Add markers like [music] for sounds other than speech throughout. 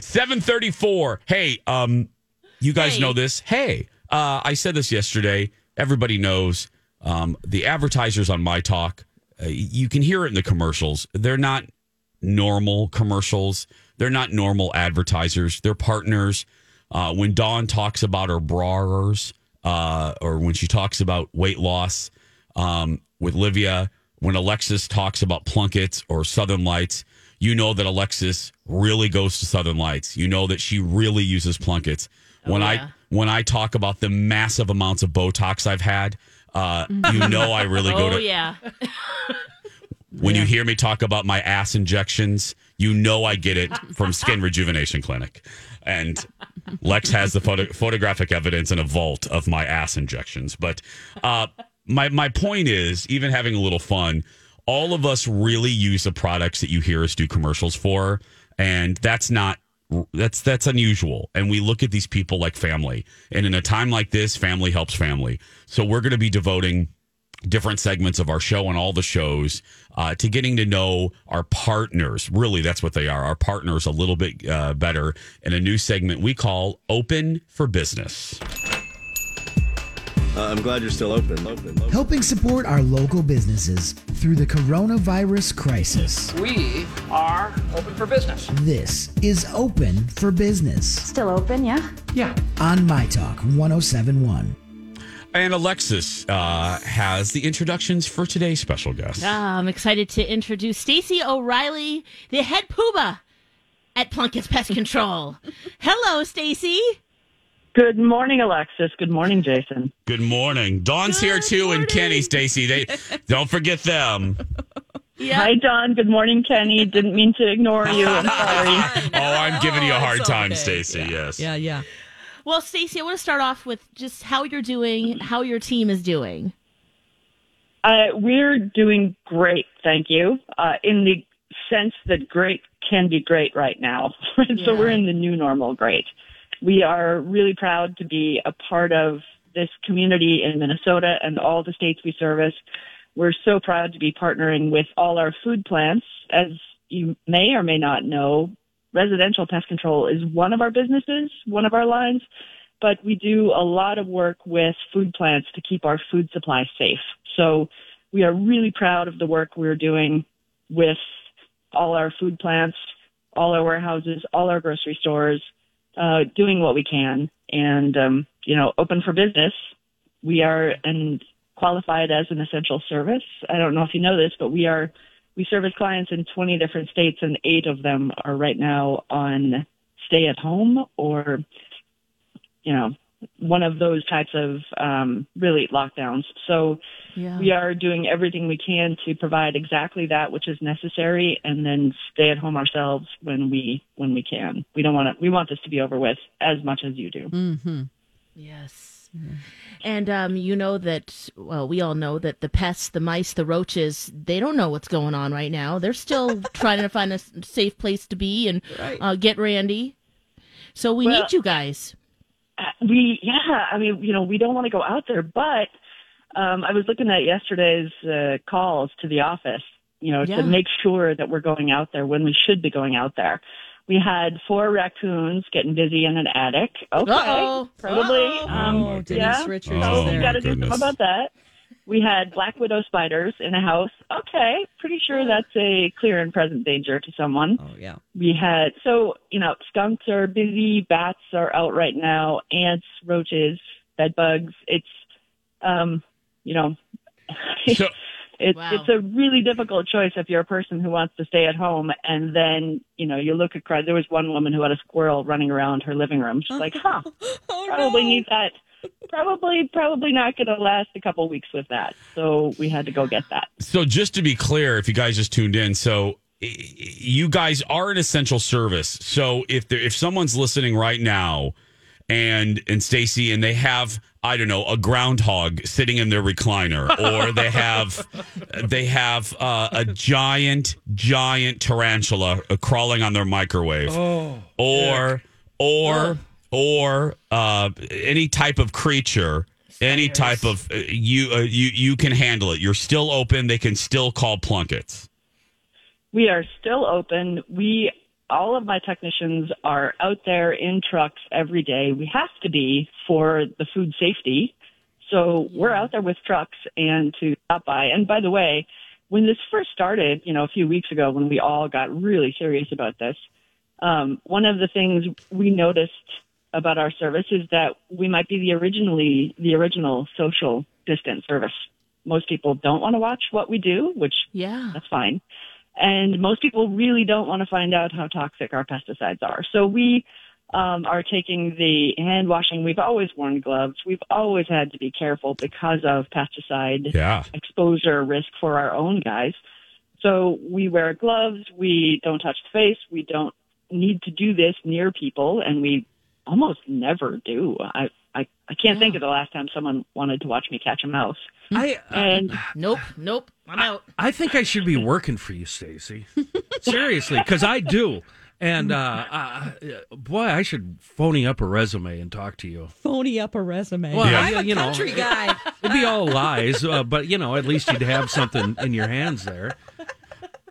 734. Hey, um, you guys Hey. know this. Hey, uh, I said this yesterday. Everybody knows um, the advertisers on My Talk. Uh, you can hear it in the commercials. They're not normal commercials. They're not normal advertisers. They're partners. Uh, when Dawn talks about her brawers, uh, or when she talks about weight loss um, with Livia, when Alexis talks about Plunkett's or Southern Lights, you know that Alexis really goes to Southern Lights. You know that she really uses Plunkett's. When yeah. I when I talk about the massive amounts of Botox I've had, uh, you know I really go [laughs] Oh to yeah. when you hear me talk about my ass injections, you know I get it from Skin [laughs] Rejuvenation Clinic. And Lex has the photo- photographic evidence in a vault of my ass injections. But uh, my my point is, even having a little fun, all of us really use the products that you hear us do commercials for, and that's not that's that's unusual. And we look at these people like family. And in a time like this, family helps family. So we're going to be devoting different segments of our show and all the shows uh, to getting to know our partners. Really, that's what they are. Our partners a little bit uh, better in a new segment we call Open for Business. Uh, I'm glad you're still open. Open. open. helping support our local businesses through the coronavirus crisis. We are open for business. This is Open for Business Still open, yeah? Yeah. on My Talk 1071. And Alexis uh, has the introductions for today's special guest. Ah, I'm excited to introduce Stacy O'Reilly, the head poobah at Plunkett's Pest Control. [laughs] Hello, Stacy. Good morning, Alexis. Good morning, Jason. Good morning. Dawn's here too, morning. and Kenny, Stacy. They don't forget them. [laughs] Yeah. Hi, Dawn. Good morning, Kenny. Didn't mean to ignore you. I'm [laughs] sorry. [laughs] Oh, I'm giving you a hard it's time, okay. Stacy. Yes. Yeah, yeah. Well, Stacy, I want to start off with just how you're doing, how your team is doing. Uh, we're doing great, thank you. Uh, in the sense that great can be great right now. so we're in the new normal great. We are really proud to be a part of this community in Minnesota and all the states we service. We're so proud to be partnering with all our food plants. As you may or may not know, residential pest control is one of our businesses, one of our lines, but we do a lot of work with food plants to keep our food supply safe. So we are really proud of the work we're doing with all our food plants, all our warehouses, all our grocery stores, uh, doing what we can and, um, you know, open for business. We are and qualified as an essential service. I don't know if you know this, but we are, we service clients in 20 different states and eight of them are right now on stay at home or, you know, one of those types of um, really lockdowns. So Yeah. we are doing everything we can to provide exactly that which is necessary, and then stay at home ourselves when we when we can. We don't want to. We want this to be over with as much as you do. Mm-hmm. Yes. And um, you know that, well, we all know that the pests, the mice, the roaches, they don't know what's going on right now. They're still [laughs] trying to find a safe place to be and uh, get Randy. So we Well- need you guys. Uh, we yeah i mean you know we don't want to go out there but um i was looking at yesterday's uh, calls to the office you know Yeah. to make sure that we're going out there when we should be going out there we had four raccoons getting busy in an attic okay Uh-oh. probably Uh-oh. um Oh, Denise yeah Richards Oh, is we there. got to do something about that We had black widow spiders in a house. Okay, pretty sure that's a clear and present danger to someone. Oh yeah. We had so you know skunks are busy, bats are out right now, ants, roaches, bed bugs. It's um, you know, [laughs] So- it's Wow. it's a really difficult choice if you're a person who wants to stay at home and then you know you look across. There was one woman who had a squirrel running around her living room. She's like, huh, [laughs] Oh probably no. need that. Probably probably not going to last a couple weeks with that. So we had to go get that. So just to be clear, if you guys just tuned in, so i- i- you guys are an essential service. So if there, if someone's listening right now, and and Stacy, and they have I don't know a groundhog sitting in their recliner, [laughs] or they have they have uh, a giant giant tarantula uh, crawling on their microwave, or or or uh, any type of creature. Any type of uh, you uh, you you can handle it. You're still open. They can still call Plunkett's. We are still open. We all of my technicians are out there in trucks every day. We have to be for the food safety. So we're out there with trucks and to stop by. And by the way, when this first started, you know, a few weeks ago when we all got really serious about this, um, one of the things we noticed about our service is that we might be the originally the original social distance service. Most people don't want to watch what we do, which Yeah. that's fine. And most people really don't want to find out how toxic our pesticides are. So we um, are taking the hand washing. We've always worn gloves. We've always had to be careful because of pesticide Yeah. exposure risk for our own guys. So we wear gloves. We don't touch the face. We don't need to do this near people, and we almost never do. I I, I can't think of the last time someone wanted to watch me catch a mouse. I uh, And [sighs] Nope. Nope. I'm out. I think I should be working for you, Stacy. [laughs] Seriously, because I do. And uh, uh, boy, I should phony up a resume and talk to you. Phony up a resume. Well, Yeah. I'm a you know, country guy. [laughs] It'd be all lies, uh, but you know, at least you'd have something in your hands there.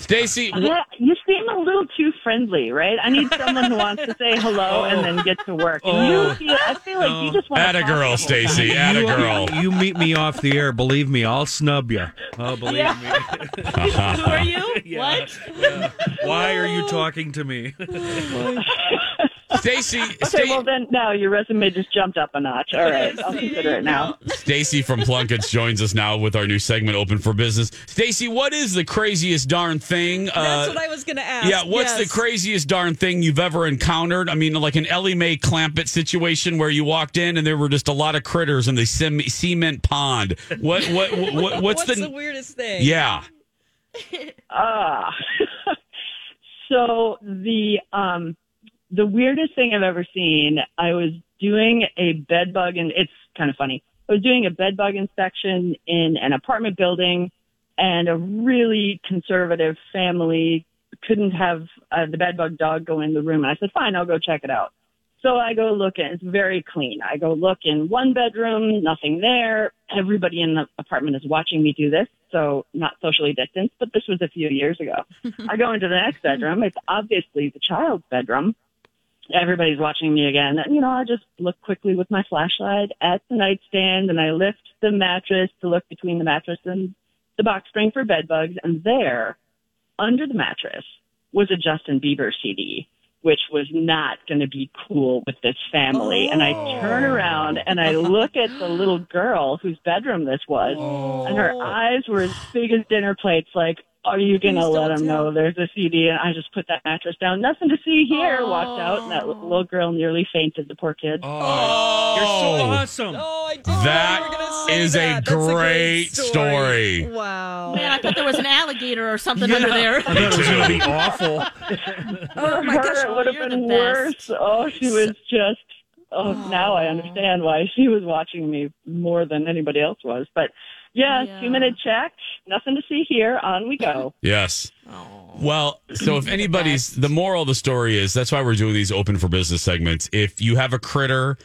Stacy, wh- Yeah, you seem a little too friendly, right? I need someone who wants to say hello [laughs] oh. and then get to work. And Oh. you feel, I feel like you just want Atta to talk girl, the whole Stacy. time. Atta you, girl. You meet me off the air. Believe me, I'll snub you. Oh, believe me. [laughs] Who are you? Yeah. What? Yeah. Why are you talking to me? [laughs] Stacy, Okay, Sta- well then now your resume just jumped up a notch. All right, I'll consider it now. Stacy from Plunkett's joins us now with our new segment, Open for Business. Stacy, what is the craziest darn thing? That's uh, what I was going to ask. yeah, what's the craziest darn thing you've ever encountered? I mean, like an Ellie Mae Clampett situation where you walked in and there were just a lot of critters in the cem- cement pond. What, what, what, what what's, [laughs] What's the, the weirdest thing? yeah? Ah. [laughs] so the um the weirdest thing I've ever seen, I was doing a bed bug and it's kind of funny. I was doing a bed bug inspection in an apartment building and a really conservative family couldn't have uh, the bed bug dog go in the room. And I said, fine, I'll go check it out. So I go look and it's very clean. I go look in one bedroom, nothing there. Everybody in the apartment is watching me do this. So not socially distanced, but this was a few years ago. [laughs] I go into the next bedroom. It's obviously the child's bedroom. Everybody's watching me again. And, you know, I just look quickly with my flashlight at the nightstand and I lift the mattress to look between the mattress and the box spring for bed bugs. And there, under the mattress, was a Justin Bieber CD, which was not going to be cool with this family. And I turn oh. around and I look at the little girl whose bedroom this was, and her oh. eyes were as big as dinner plates, like, are you going to Please let don't him know there's a CD? And I just put that mattress down. Nothing to see here. Walked out, and that little girl nearly fainted, the poor kid. Oh, oh. you're so awesome. Oh, I didn't know That you were say is a. That's great story. Wow. Man, I thought there was an alligator or something under there. I thought it was going to be awful. [laughs] Oh my her, gosh. it would have been worse. Oh, she was just. Oh, now I understand why she was watching me more than anybody else was. But yeah, Yeah. two minute check. Nothing to see here. On we go. Yes. Well, so if anybody's the moral of the story is that's why we're doing these open for business segments. If you have a critter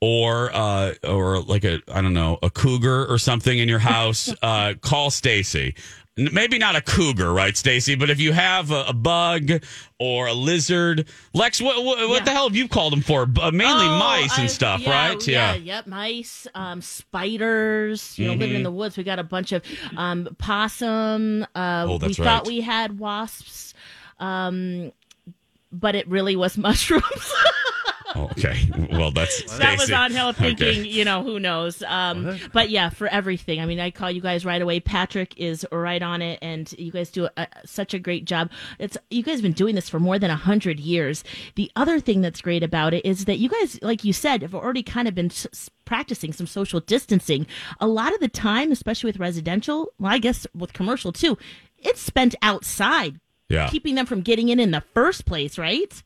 or uh or like a I don't know, a cougar or something in your house, [laughs] uh call Stacy. Maybe not a cougar, right, Stacy? But if you have a, a bug or a lizard, Lex, what what, what Yeah. the hell have you called them for? Uh, mainly Oh, mice and I- stuff, yeah, right? Yeah, yep. Mice, um, spiders. You know, living Mm-hmm. in the woods. We got a bunch of um, possum. Uh, Oh, that's we thought we had wasps, um, but it really was [laughs] mushrooms. Okay. Well, that's that was on Hill thinking, Okay. you know, who knows. Um, but yeah, for everything. I mean, I call you guys right away. Patrick is right on it, and you guys do a, such a great job. It's you guys have been doing this for more than a hundred years. The other thing that's great about it is that you guys, like you said, have already kind of been s- practicing some social distancing. A lot of the time, especially with residential, well, I guess with commercial too, it's spent outside, Yeah. keeping them from getting in in the first place, right?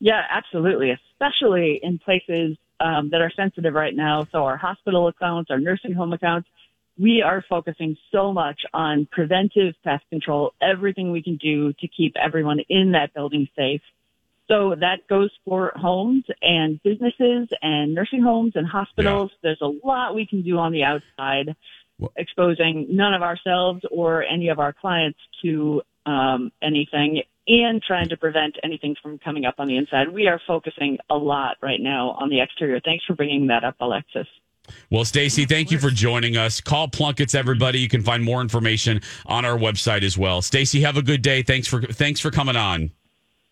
Yeah, absolutely. Especially in places um, that are sensitive right now. So our hospital accounts, our nursing home accounts, we are focusing so much on preventive pest control, everything we can do to keep everyone in that building safe. So that goes for homes and businesses and nursing homes and hospitals. There's a lot we can do on the outside, Well- exposing none of ourselves or any of our clients to um, anything and trying to prevent anything from coming up on the inside. We are focusing a lot right now on the exterior. Thanks for bringing that up, Alexis. Well, Stacy, thank you for joining us. Call Plunkett's, everybody. You can find more information on our website as well. Stacy, have a good day. Thanks for thanks for coming on.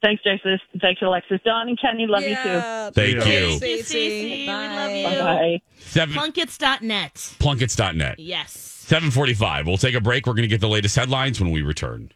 Thanks, Jason. Thanks, Alexis. Dawn and Kenny, love Yeah. Thank you. Thank you, Stacy. We love you you. too. Bye. Seven Plunketts.net. plunketts.net. Yes. 745. We'll take a break. We're going to get the latest headlines when we return.